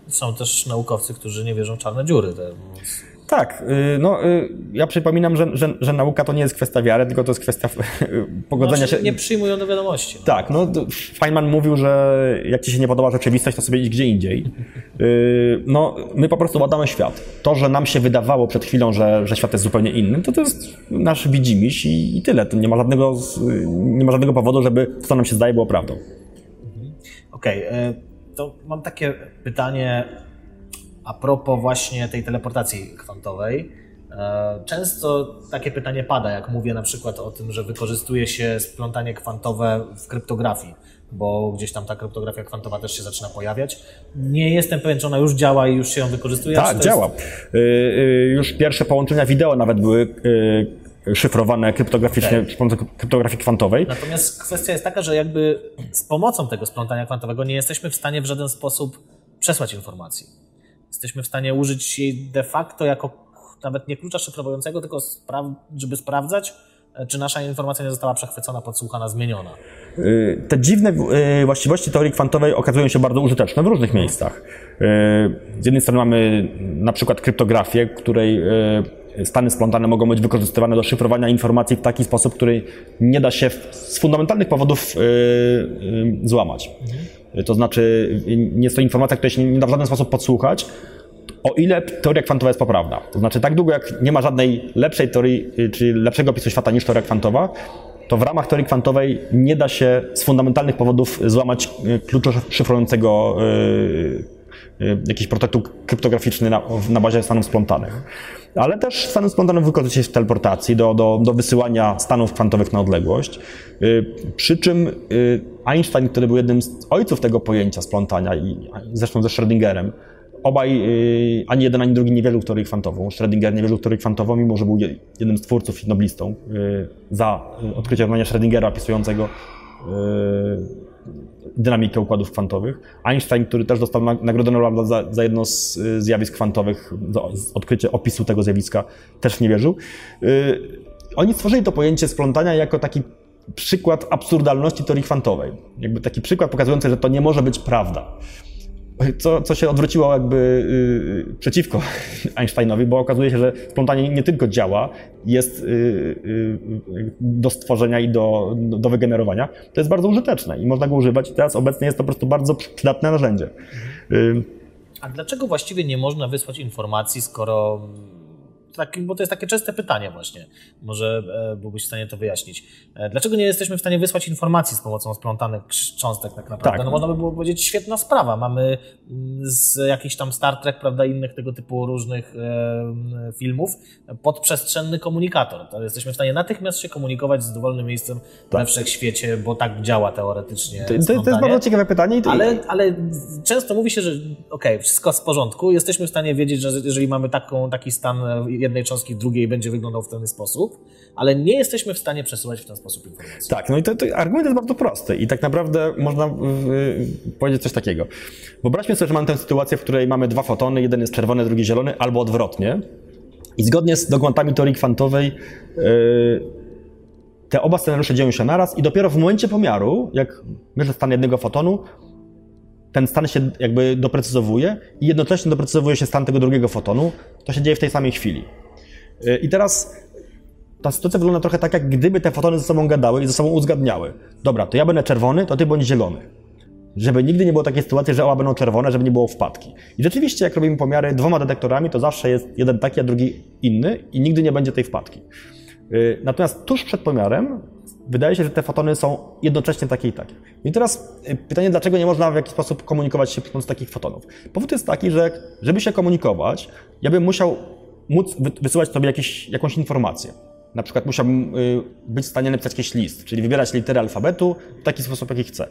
Są też naukowcy, którzy nie wierzą w czarne dziury. To Tak, yy, no yy, ja przypominam, że, że, że nauka to nie jest kwestia wiary, tylko to jest kwestia pogodzenia znaczy, się... nie przyjmują do wiadomości. No. Tak, no Feynman mówił, że jak ci się nie podoba rzeczywistość, to sobie idź gdzie indziej. Yy, No, my po prostu badamy świat. To, że nam się wydawało przed chwilą, że, że świat jest zupełnie inny, to to jest nasz widzimisię i, i tyle. To nie ma żadnego, nie ma żadnego powodu, żeby to, co nam się zdaje, było prawdą. Okej, e, to mam takie pytanie a propos właśnie tej teleportacji kwantowej. E, Często takie pytanie pada, jak mówię na przykład o tym, że wykorzystuje się splątanie kwantowe w kryptografii, bo gdzieś tam ta kryptografia kwantowa też się zaczyna pojawiać. Nie jestem pewien, czy ona już działa i już się ją wykorzystuje. Tak, działa. Jest... Yy, yy, Już pierwsze połączenia wideo nawet były yy, szyfrowane kryptograficznie Tak. przy pomocy kryptografii kwantowej. Natomiast kwestia jest taka, że jakby z pomocą tego splątania kwantowego nie jesteśmy w stanie w żaden sposób przesłać informacji. Jesteśmy w stanie użyć jej de facto jako nawet nie klucza szyfrowującego, tylko spraw- żeby sprawdzać, e, czy nasza informacja nie została przechwycona, podsłuchana, zmieniona. Y, Te dziwne y, właściwości teorii kwantowej okazują się bardzo użyteczne w różnych miejscach. Y, Z jednej strony mamy na przykład kryptografię, której stany splątane mogą być wykorzystywane do szyfrowania informacji w taki sposób, który nie da się z fundamentalnych powodów złamać. Y, To znaczy, nie jest to informacja, której się nie da w żaden sposób podsłuchać, o ile teoria kwantowa jest poprawna. To znaczy, tak długo jak nie ma żadnej lepszej teorii, y, czy lepszego opisu świata niż teoria kwantowa, to w ramach teorii kwantowej nie da się z fundamentalnych powodów złamać y, klucza szyfrującego y, jakiś protokół kryptograficzny na, na bazie stanów splątanych. Ale też stany splątane wykorzystuje się w teleportacji do, do, do wysyłania stanów kwantowych na odległość. Y, Przy czym y, Einstein, który był jednym z ojców tego pojęcia splątania i zresztą ze Schrödingerem, Obaj, y, ani jeden, ani drugi nie wierzył w teorię kwantową. Schrödinger nie wierzył w teorię kwantową, mimo że był je- jednym z twórców i noblistą y, za y, odkrycie równania Schrödingera opisującego y, dynamikę układów kwantowych. Einstein, który też dostał na- Nagrodę Nobla za, za jedno z y, zjawisk kwantowych, za odkrycie opisu tego zjawiska, też nie wierzył. Y, Oni stworzyli to pojęcie splątania jako taki przykład absurdalności teorii kwantowej. Jakby taki przykład pokazujący, że to nie może być prawda co, co się odwróciło jakby y, przeciwko Einsteinowi, bo okazuje się, że splątanie nie tylko działa, jest y, y, do stworzenia i do, do wygenerowania, to jest bardzo użyteczne i można go używać. Teraz obecnie jest to po prostu bardzo przydatne narzędzie. A dlaczego właściwie nie można wysłać informacji, skoro. Tak, bo to jest takie częste pytanie, właśnie. Może e, byłbyś w stanie to wyjaśnić. E, dlaczego nie jesteśmy w stanie wysłać informacji z pomocą splątanych cząstek, tak naprawdę? Tak. No, można by było powiedzieć, świetna sprawa. Mamy mm, z jakichś tam Star Trek, prawda, innych tego typu różnych e, filmów podprzestrzenny komunikator. To jesteśmy w stanie natychmiast się komunikować z dowolnym miejscem we wszechświecie, bo tak działa teoretycznie. to, to, to jest bardzo ciekawe pytanie. To, Ale, ale często mówi się, że okej, wszystko jest w porządku, jesteśmy w stanie wiedzieć, że jeżeli mamy taką, taki stan jednej cząstki, drugiej będzie wyglądał w ten sposób, ale nie jesteśmy w stanie przesyłać w ten sposób informacji. Tak, no i to argument jest bardzo prosty i tak naprawdę można y, powiedzieć coś takiego. Wyobraźmy sobie, że mamy tę sytuację, w której mamy dwa fotony, jeden jest czerwony, drugi zielony, albo odwrotnie. I zgodnie z dogmatami teorii kwantowej y, te oba scenariusze dzieją się naraz i dopiero w momencie pomiaru, jak mierzę stan jednego fotonu, ten stan się jakby doprecyzowuje i jednocześnie doprecyzowuje się stan tego drugiego fotonu. To się dzieje w tej samej chwili. Y, I teraz ta sytuacja wygląda trochę tak, jak gdyby te fotony ze sobą gadały i ze sobą uzgadniały. Dobra, to ja będę czerwony, to ty bądź zielony. Żeby nigdy nie było takiej sytuacji, że oba będą czerwone, żeby nie było wpadki. I rzeczywiście, jak robimy pomiary dwoma detektorami, to zawsze jest jeden taki, a drugi inny i nigdy nie będzie tej wpadki. Yy, natomiast tuż przed pomiarem wydaje się, że te fotony są jednocześnie takie i takie. I teraz yy, pytanie, dlaczego nie można w jakiś sposób komunikować się pomocą takich fotonów? Powód jest taki, że żeby się komunikować, ja bym musiał móc wysyłać sobie jakieś, jakąś informację. Na przykład musiałbym yy, być w stanie napisać jakiś list, czyli wybierać litery alfabetu w taki sposób, jaki chcę.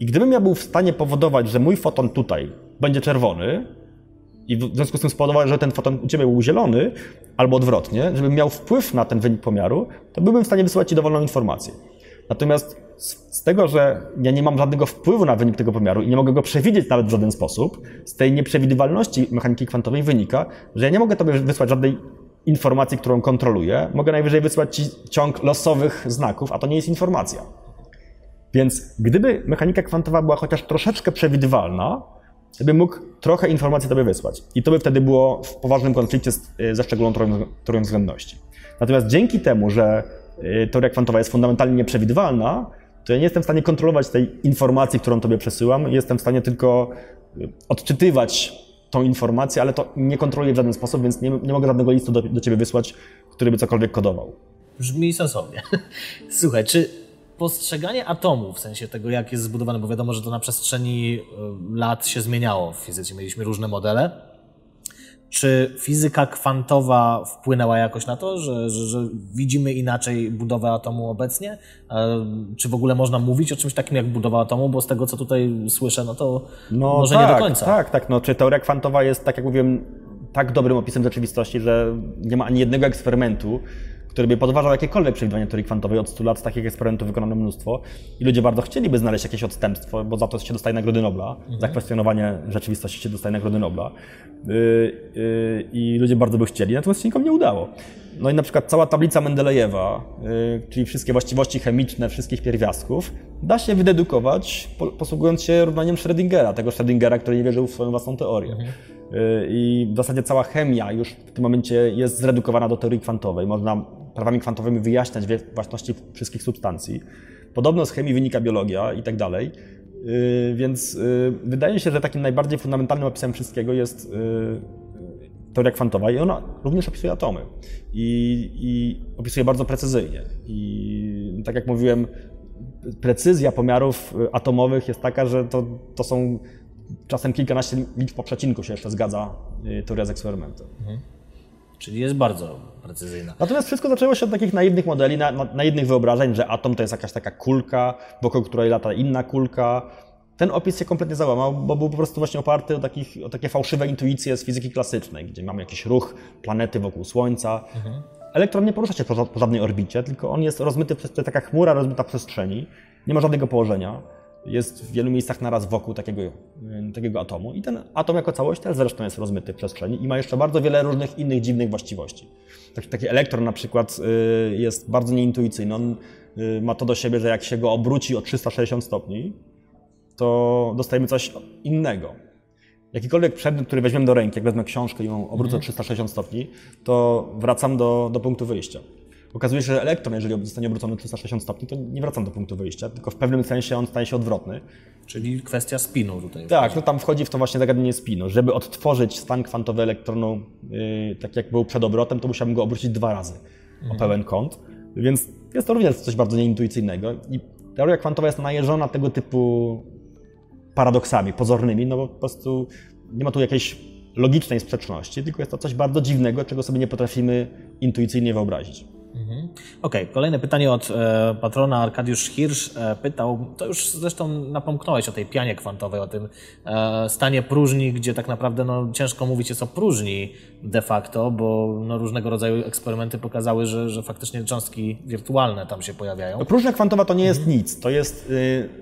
I gdybym ja był w stanie powodować, że mój foton tutaj będzie czerwony, i w związku z tym spowodować, że ten foton u Ciebie był zielony, albo odwrotnie, żebym miał wpływ na ten wynik pomiaru, to byłbym w stanie wysyłać Ci dowolną informację. Natomiast z tego, że ja nie mam żadnego wpływu na wynik tego pomiaru i nie mogę go przewidzieć nawet w żaden sposób, z tej nieprzewidywalności mechaniki kwantowej wynika, że ja nie mogę Tobie wysłać żadnej informacji, którą kontroluję. Mogę najwyżej wysłać Ci ciąg losowych znaków, a to nie jest informacja. Więc gdyby mechanika kwantowa była chociaż troszeczkę przewidywalna, bym mógł trochę informacji Tobie wysłać. I to by wtedy było w poważnym konflikcie z, y, ze szczególną teorią, teorią względności. Natomiast dzięki temu, że y, teoria kwantowa jest fundamentalnie nieprzewidywalna, to ja nie jestem w stanie kontrolować tej informacji, którą Tobie przesyłam. Jestem w stanie tylko y, odczytywać tą informację, ale to nie kontroluję w żaden sposób, więc nie, nie mogę żadnego listu do, do Ciebie wysłać, który by cokolwiek kodował. Brzmi sensownie. Słuchaj, czy postrzeganie atomu, w sensie tego, jak jest zbudowane, bo wiadomo, że to na przestrzeni y, lat się zmieniało w fizyce, mieliśmy różne modele. Czy fizyka kwantowa wpłynęła jakoś na to, że, że, że, widzimy inaczej budowę atomu obecnie? E, czy w ogóle można mówić o czymś takim jak budowa atomu? Bo z tego, co tutaj słyszę, no to no może tak, nie do tak, końca. Tak, tak. No, czy teoria kwantowa jest, tak jak mówiłem, tak dobrym opisem rzeczywistości, że nie ma ani jednego eksperymentu, który by podważał jakiekolwiek przewidywania teorii kwantowej. Od 100 lat takich eksperymentów wykonano mnóstwo i ludzie bardzo chcieliby znaleźć jakieś odstępstwo, bo za to się dostaje Nagrody Nobla, mhm. za kwestionowanie rzeczywistości się dostaje Nagrody Nobla. Yy, yy, I ludzie bardzo by chcieli, natomiast się nikomu nie udało. No i na przykład cała tablica Mendelejewa, yy, czyli wszystkie właściwości chemiczne wszystkich pierwiastków, da się wydedukować posługując się równaniem Schrödingera, tego Schrödingera, który nie wierzył w swoją własną teorię. Mhm. Y, i w zasadzie cała chemia już w tym momencie jest zredukowana do teorii kwantowej. Można prawami kwantowymi wyjaśniać własności wszystkich substancji. Podobno z chemii wynika biologia i tak dalej. Y, więc y, wydaje się, że takim najbardziej fundamentalnym opisem wszystkiego jest teoria kwantowa i ona również opisuje atomy. I, i opisuje bardzo precyzyjnie. I tak jak mówiłem, precyzja pomiarów atomowych jest taka, że to, to są czasem kilkanaście liczb po przecinku się jeszcze zgadza y, teoria z eksperymentem. Mhm. Czyli jest bardzo precyzyjna. Natomiast wszystko zaczęło się od takich naiwnych modeli, na, na, naiwnych wyobrażeń, że atom to jest jakaś taka kulka, wokół której lata inna kulka. Ten opis się kompletnie załamał, bo był po prostu właśnie oparty o, takich, o takie fałszywe intuicje z fizyki klasycznej, gdzie mamy jakiś ruch planety wokół Słońca. Mhm. Elektron nie porusza się po, po żadnej orbicie, tylko on jest rozmyty przez to taka chmura rozmyta w przestrzeni, nie ma żadnego położenia jest w wielu miejscach naraz wokół takiego, y, takiego atomu i ten atom jako całość też zresztą jest rozmyty w przestrzeni i ma jeszcze bardzo wiele różnych innych dziwnych właściwości. Taki, taki elektron na przykład y, jest bardzo nieintuicyjny. On y, ma to do siebie, że jak się go obróci o 360 stopni, to dostajemy coś innego. Jakikolwiek przedmiot, który weźmiemy do ręki, jak wezmę książkę i ją obrócę o 360 mhm. stopni, to wracam do, do punktu wyjścia. Okazuje się, że elektron, jeżeli zostanie obrócony 360 stopni, to nie wracam do punktu wyjścia, tylko w pewnym sensie on staje się odwrotny. Czyli kwestia spinu tutaj. Tak, no tam wchodzi w to właśnie zagadnienie spinu. Żeby odtworzyć stan kwantowy elektronu, yy, tak jak był przed obrotem, to musiałbym go obrócić dwa razy mhm. o pełen kąt. Więc jest to również coś bardzo nieintuicyjnego. I teoria kwantowa jest najeżona tego typu paradoksami pozornymi, no bo po prostu nie ma tu jakiejś logicznej sprzeczności, tylko jest to coś bardzo dziwnego, czego sobie nie potrafimy intuicyjnie wyobrazić. Mhm. Okej, okay. kolejne pytanie od e, patrona Arkadiusz Hirsch e, pytał, to już zresztą napomknąłeś o tej pianie kwantowej, o tym e, stanie próżni, gdzie tak naprawdę no, ciężko mówić jest o próżni de facto, bo no, różnego rodzaju eksperymenty pokazały, że, że faktycznie cząstki wirtualne tam się pojawiają. No, próżnia kwantowa to nie jest mhm. nic, to jest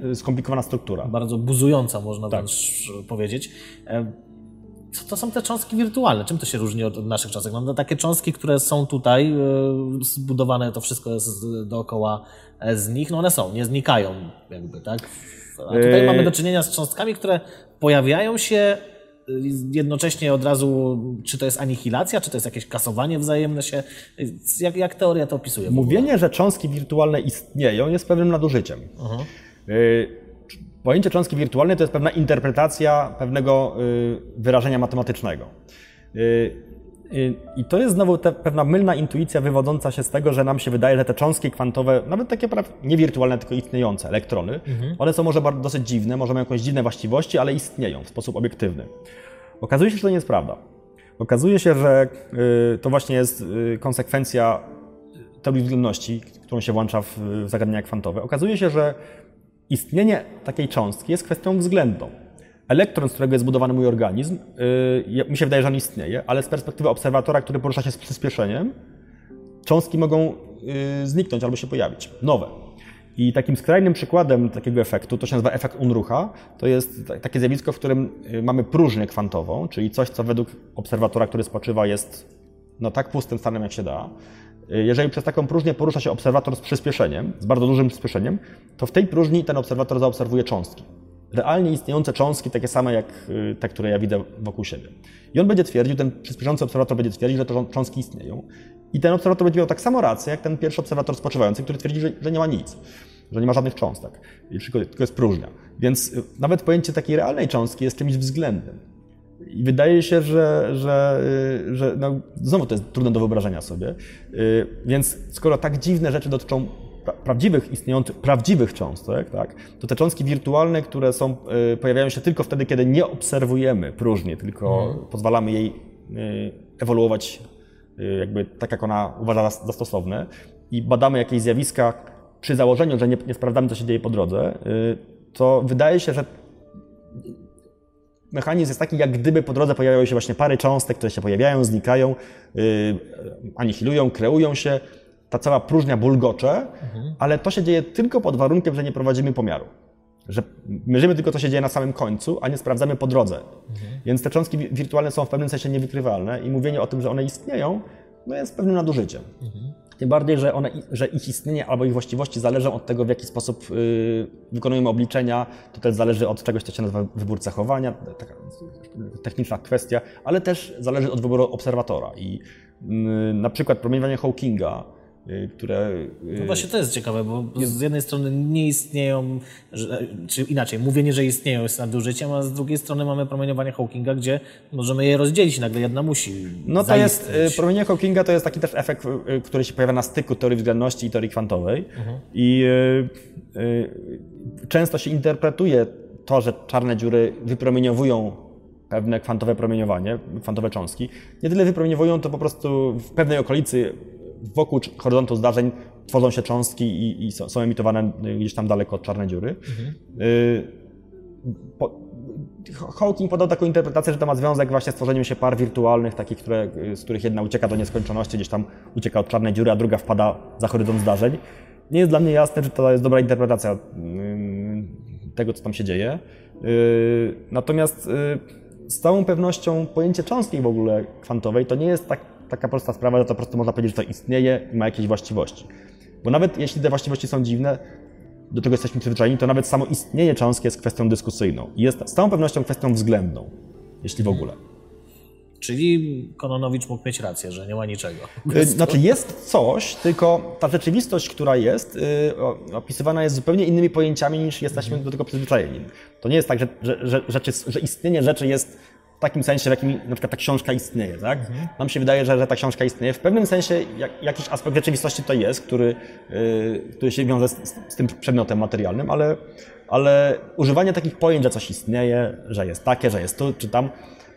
y, skomplikowana struktura. Bardzo buzująca można tak. wręcz powiedzieć. E, co to są te cząstki wirtualne? Czym to się różni od, od naszych cząstek? Mamy takie cząstki, które są tutaj, yy, zbudowane to wszystko jest dookoła e, z nich, no one są, nie znikają jakby, tak? A tutaj yy... mamy do czynienia z cząstkami, które pojawiają się jednocześnie od razu, czy to jest anihilacja, czy to jest jakieś kasowanie wzajemne się? Jak, jak teoria to opisuje? Mówienie, że cząstki wirtualne istnieją jest pewnym nadużyciem. Y, Pojęcie cząstki wirtualnej to jest pewna interpretacja pewnego y, wyrażenia matematycznego. Y, y, I to jest znowu pewna mylna intuicja wywodząca się z tego, że nam się wydaje, że te cząstki kwantowe, nawet takie pra- nie wirtualne, tylko istniejące, elektrony, one są może bardzo dosyć dziwne, może mają jakieś dziwne właściwości, ale istnieją w sposób obiektywny. Okazuje się, że to nie jest prawda. Okazuje się, że to właśnie jest konsekwencja teorii względności, którą się włącza w zagadnienia kwantowe. Okazuje się, że istnienie takiej cząstki jest kwestią względną. Elektron, z którego jest zbudowany mój organizm, yy, mi się wydaje, że on istnieje, ale z perspektywy obserwatora, który porusza się z przyspieszeniem, cząstki mogą yy, zniknąć albo się pojawić, nowe. I takim skrajnym przykładem takiego efektu, to się nazywa efekt Unrucha, to jest ta- takie zjawisko, w którym yy, mamy próżnię kwantową, czyli coś, co według obserwatora, który spoczywa, jest no, tak pustym stanem, jak się da. Jeżeli przez taką próżnię porusza się obserwator z przyspieszeniem, z bardzo dużym przyspieszeniem, to w tej próżni ten obserwator zaobserwuje cząstki. Realnie istniejące cząstki, takie same jak y, te, które ja widzę wokół siebie. I on będzie twierdził, ten przyspieszający obserwator będzie twierdził, że te cząs- cząstki istnieją. I ten obserwator będzie miał tak samo rację, jak ten pierwszy obserwator spoczywający, który twierdzi, że, że nie ma nic, że nie ma żadnych cząstek, tylko, tylko jest próżnia. Więc y, nawet pojęcie takiej realnej cząstki jest czymś względnym. I wydaje się, że, że, y, że no, znowu to jest trudne do wyobrażenia sobie. Y, Więc skoro tak dziwne rzeczy dotyczą pra- prawdziwych istniejących, prawdziwych cząstek, tak, to te cząstki wirtualne, które są, y, pojawiają się tylko wtedy, kiedy nie obserwujemy próżni, tylko pozwalamy jej ewoluować jakby tak, jak ona uważa za, stosowne i badamy jakieś zjawiska przy założeniu, że nie, nie sprawdzamy, co się dzieje po drodze, to wydaje się, że mechanizm jest taki, jak gdyby po drodze pojawiały się właśnie pary cząstek, które się pojawiają, znikają, yy, anihilują, kreują się. Ta cała próżnia bulgocze, ale to się dzieje tylko pod warunkiem, że nie prowadzimy pomiaru. Że mierzymy tylko, co się dzieje na samym końcu, a nie sprawdzamy po drodze. Więc te cząstki wi- wirtualne są w pewnym sensie niewykrywalne i mówienie o tym, że one istnieją, no jest pewnym nadużyciem. Tym bardziej, że, one, że ich istnienie albo ich właściwości zależą od tego, w jaki sposób y, wykonujemy obliczenia. To też zależy od czegoś, co się nazywa wybór cechowania, taka techniczna kwestia, ale też zależy od wyboru obserwatora. I y, na przykład promieniowanie Hawkinga, które. No y, właśnie to jest ciekawe, bo z jednej strony nie istnieją, czy inaczej, mówienie, że istnieją jest nadużyciem, a z drugiej strony mamy promieniowanie Hawkinga, gdzie możemy je rozdzielić, nagle jedna musi No to jest, zaistnieć. y, promienie Hawkinga to jest taki też efekt, y, który się pojawia na styku teorii względności i teorii kwantowej. I y, y, często się interpretuje to, że czarne dziury wypromieniowują pewne kwantowe promieniowanie, kwantowe cząstki. Nie tyle wypromieniowują, to po prostu w pewnej okolicy wokół horyzontu zdarzeń tworzą się cząstki i, i są, są emitowane y, gdzieś tam daleko od czarnej dziury. Y, po, Hawking podał taką interpretację, że to ma związek właśnie z tworzeniem się par wirtualnych, takich, które, z których jedna ucieka do nieskończoności, gdzieś tam ucieka od czarnej dziury, a druga wpada za horyzont zdarzeń. Nie jest dla mnie jasne, czy to jest dobra interpretacja tego, co tam się dzieje. Natomiast z całą pewnością pojęcie cząstki w ogóle kwantowej to nie jest tak, taka prosta sprawa, że to po prostu można powiedzieć, że to istnieje i ma jakieś właściwości. Bo nawet jeśli te właściwości są dziwne, do czego jesteśmy przyzwyczajeni, to nawet samo istnienie cząstki jest kwestią dyskusyjną. I jest z całą pewnością kwestią względną, jeśli w ogóle. Czyli Kononowicz mógł mieć rację, że nie ma niczego. Y, Znaczy jest coś, tylko ta rzeczywistość, która jest, y, opisywana jest zupełnie innymi pojęciami niż jesteśmy do tego przyzwyczajeni. To nie jest tak, że, że, że, rzeczy, że istnienie rzeczy jest w takim sensie, w jakim na przykład ta książka istnieje. Tak? Nam się wydaje, że, że ta książka istnieje. W pewnym sensie jak, jakiś aspekt rzeczywistości to jest, który, y, który się wiąże z, z tym przedmiotem materialnym, ale, ale używanie takich pojęć, że coś istnieje, że jest takie, że jest tu czy tam,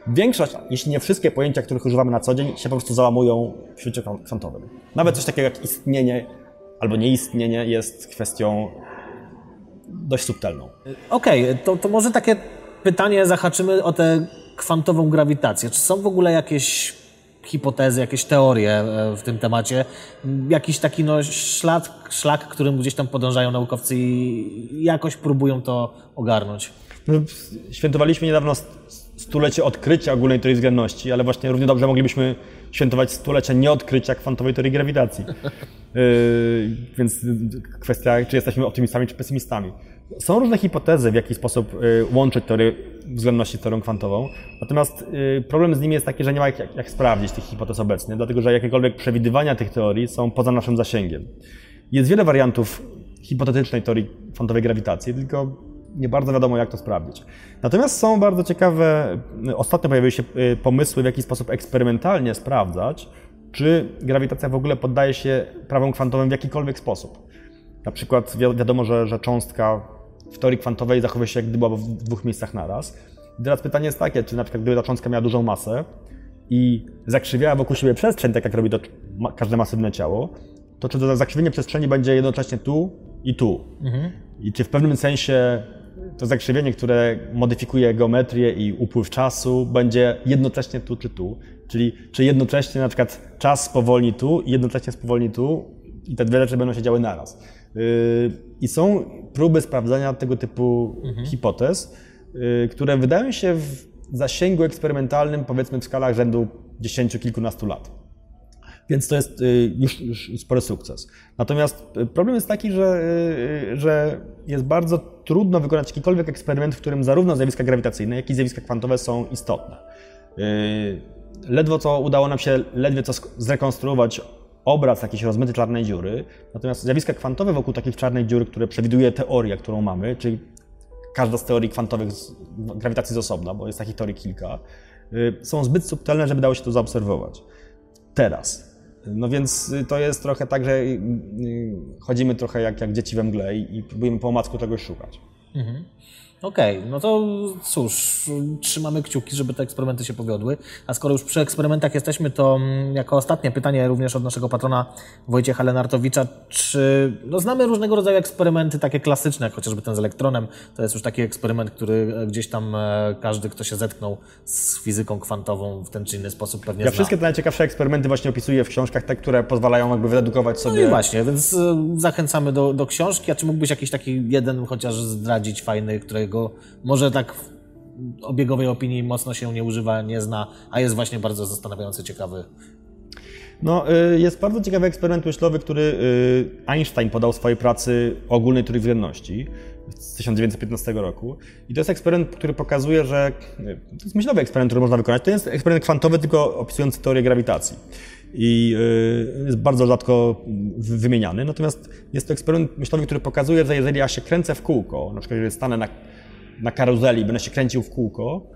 Większość, jeśli nie wszystkie pojęcia, których używamy na co dzień, się po prostu załamują w świecie kwan- kwantowym. Nawet coś takiego jak istnienie albo nieistnienie jest kwestią dość subtelną. Okej, to, to może takie pytanie zahaczymy o tę kwantową grawitację. Czy są w ogóle jakieś hipotezy, jakieś teorie e, w tym temacie? Jakiś taki no, szlak, szlak, którym gdzieś tam podążają naukowcy i jakoś próbują to ogarnąć? No, Świętowaliśmy niedawno st- stulecie odkrycia ogólnej teorii względności, ale właśnie równie dobrze moglibyśmy świętować stulecie nieodkrycia kwantowej teorii grawitacji. Yy, więc kwestia, czy jesteśmy optymistami, czy pesymistami. Są różne hipotezy, w jaki sposób yy, łączyć teorię względności z teorią kwantową, natomiast yy, problem z nimi jest taki, że nie ma jak, jak sprawdzić tych hipotez obecnie, dlatego że jakiekolwiek przewidywania tych teorii są poza naszym zasięgiem. Jest wiele wariantów hipotetycznej teorii kwantowej grawitacji, tylko nie bardzo wiadomo, jak to sprawdzić. Natomiast są bardzo ciekawe, ostatnio pojawiły się pomysły, w jaki sposób eksperymentalnie sprawdzać, czy grawitacja w ogóle poddaje się prawom kwantowym w jakikolwiek sposób. Na przykład wiadomo, że, że cząstka w teorii kwantowej zachowuje się jak gdyby była w dwóch miejscach naraz. I teraz pytanie jest takie, czy na przykład gdyby ta cząstka miała dużą masę i zakrzywiała wokół siebie przestrzeń, tak jak robi to każde masywne ciało, to czy to zakrzywienie przestrzeni będzie jednocześnie tu i tu? Mhm. I czy w pewnym sensie to zakrzywienie, które modyfikuje geometrię i upływ czasu, będzie jednocześnie tu czy tu. Czyli czy jednocześnie na przykład czas spowolni tu i jednocześnie spowolni tu i te dwie rzeczy będą się działy naraz. Yy, I są próby sprawdzania tego typu mhm. hipotez, yy, które wydają się w zasięgu eksperymentalnym powiedzmy w skalach rzędu dziesięciu, kilkunastu lat. Więc to jest y, już, już spory sukces. Natomiast problem jest taki, że, że jest bardzo trudno wykonać jakikolwiek eksperyment, w którym zarówno zjawiska grawitacyjne, jak i zjawiska kwantowe są istotne. Ledwo co udało nam się ledwie co zrekonstruować obraz jakiejś rozmytej czarnej dziury, natomiast zjawiska kwantowe wokół takiej czarnej dziury, które przewiduje teoria, którą mamy, czyli każda z teorii kwantowych z grawitacji z osobna, bo jest takich teorii kilka, są zbyt subtelne, żeby dało się to zaobserwować. Teraz, no więc to jest trochę tak, że y, y, chodzimy trochę jak, jak dzieci we mgle i, i próbujemy po omacku tego szukać. Mhm. Okej, okay, no to cóż, trzymamy kciuki, żeby te eksperymenty się powiodły. A skoro już przy eksperymentach jesteśmy, to mm, jako ostatnie pytanie również od naszego patrona Wojciecha Lenartowicza, czy no znamy różnego rodzaju eksperymenty takie klasyczne, jak chociażby ten z elektronem, to jest już taki eksperyment, który e, gdzieś tam e, każdy, kto się zetknął z fizyką kwantową w ten czy inny sposób pewnie Ja zna. wszystkie te najciekawsze eksperymenty właśnie opisuję w książkach, te, które pozwalają jakby wyredukować sobie... No i właśnie, więc e, zachęcamy do, do książki, a czy mógłbyś jakiś taki jeden chociaż zdradzić fajny, którego którego może tak w obiegowej opinii mocno się nie używa, nie zna, a jest właśnie bardzo zastanawiający, ciekawy. No, y, jest bardzo ciekawy eksperyment myślowy, który y, Einstein podał w swojej pracy o ogólnej teorii względności z 1915 roku. I to jest eksperyment, który pokazuje, że y, to jest myślowy eksperyment, który można wykonać. To jest eksperyment kwantowy, tylko opisujący teorię grawitacji. I jest bardzo rzadko wymieniany. Natomiast jest to eksperyment myślowy, który pokazuje, że jeżeli ja się kręcę w kółko, na przykład jeżeli stanę na na karuzeli, będę się kręcił w kółko,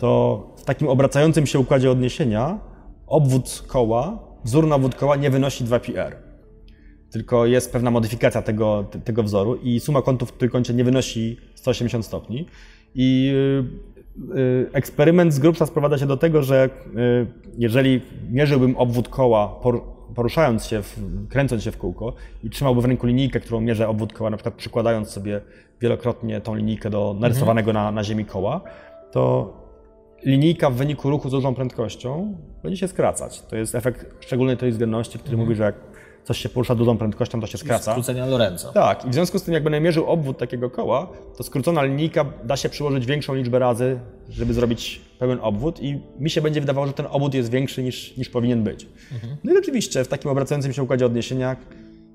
to w takim obracającym się układzie odniesienia obwód koła, wzór na obwód koła nie wynosi 2πr. Tylko jest pewna modyfikacja tego, tego wzoru i suma kątów w trójkącie nie wynosi 180 stopni. I y, y, eksperyment z grubsza sprowadza się do tego, że y, jeżeli mierzyłbym obwód koła poruszając się, kręcąc się w kółko i trzymałby w ręku linijkę, którą mierzę obwód koła, na przykład przykładając sobie wielokrotnie tą linijkę do narysowanego na, na ziemi koła, to linijka w wyniku ruchu z dużą prędkością będzie się skracać. To jest efekt szczególnej tej względności, który mhm. mówi, że jak coś się porusza dużą prędkością, to się skraca. Skrócenia Lorenzo. Tak, i w związku z tym, jak będę mierzył obwód takiego koła, to skrócona linijka da się przyłożyć większą liczbę razy, żeby zrobić pełen obwód i mi się będzie wydawało, że ten obwód jest większy niż, niż powinien być. Mhm. No i rzeczywiście w takim obracającym się układzie odniesienia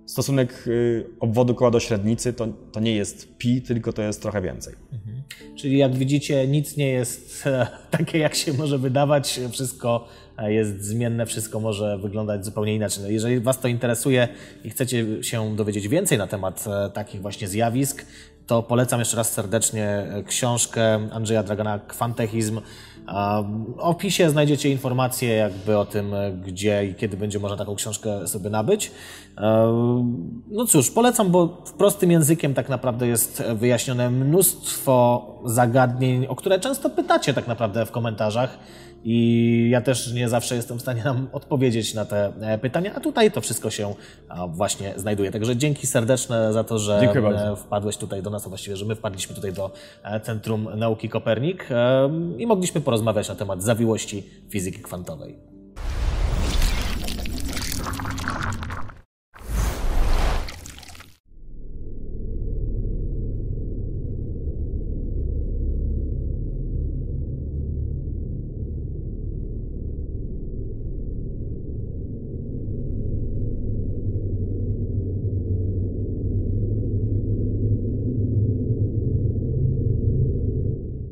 stosunek y, obwodu koła do średnicy to, to nie jest pi, tylko to jest trochę więcej. Mhm. Czyli jak widzicie, nic nie jest takie, jak się może wydawać. Wszystko e, jest zmienne, wszystko może wyglądać zupełnie inaczej. No, jeżeli Was to interesuje i chcecie się dowiedzieć więcej na temat e, takich właśnie zjawisk, to polecam jeszcze raz serdecznie książkę Andrzeja Dragana Kwantechizm w opisie znajdziecie informacje jakby o tym, gdzie i kiedy będzie można taką książkę sobie nabyć. No cóż, polecam, bo prostym językiem tak naprawdę jest wyjaśnione mnóstwo zagadnień, o które często pytacie tak naprawdę w komentarzach. I ja też nie zawsze jestem w stanie nam odpowiedzieć na te e, pytania, a tutaj to wszystko się właśnie znajduje. Także dzięki serdeczne za to, że e, wpadłeś tutaj do nas, a właściwie, że my wpadliśmy tutaj do e, Centrum Nauki Kopernik i mogliśmy porozmawiać na temat zawiłości fizyki kwantowej.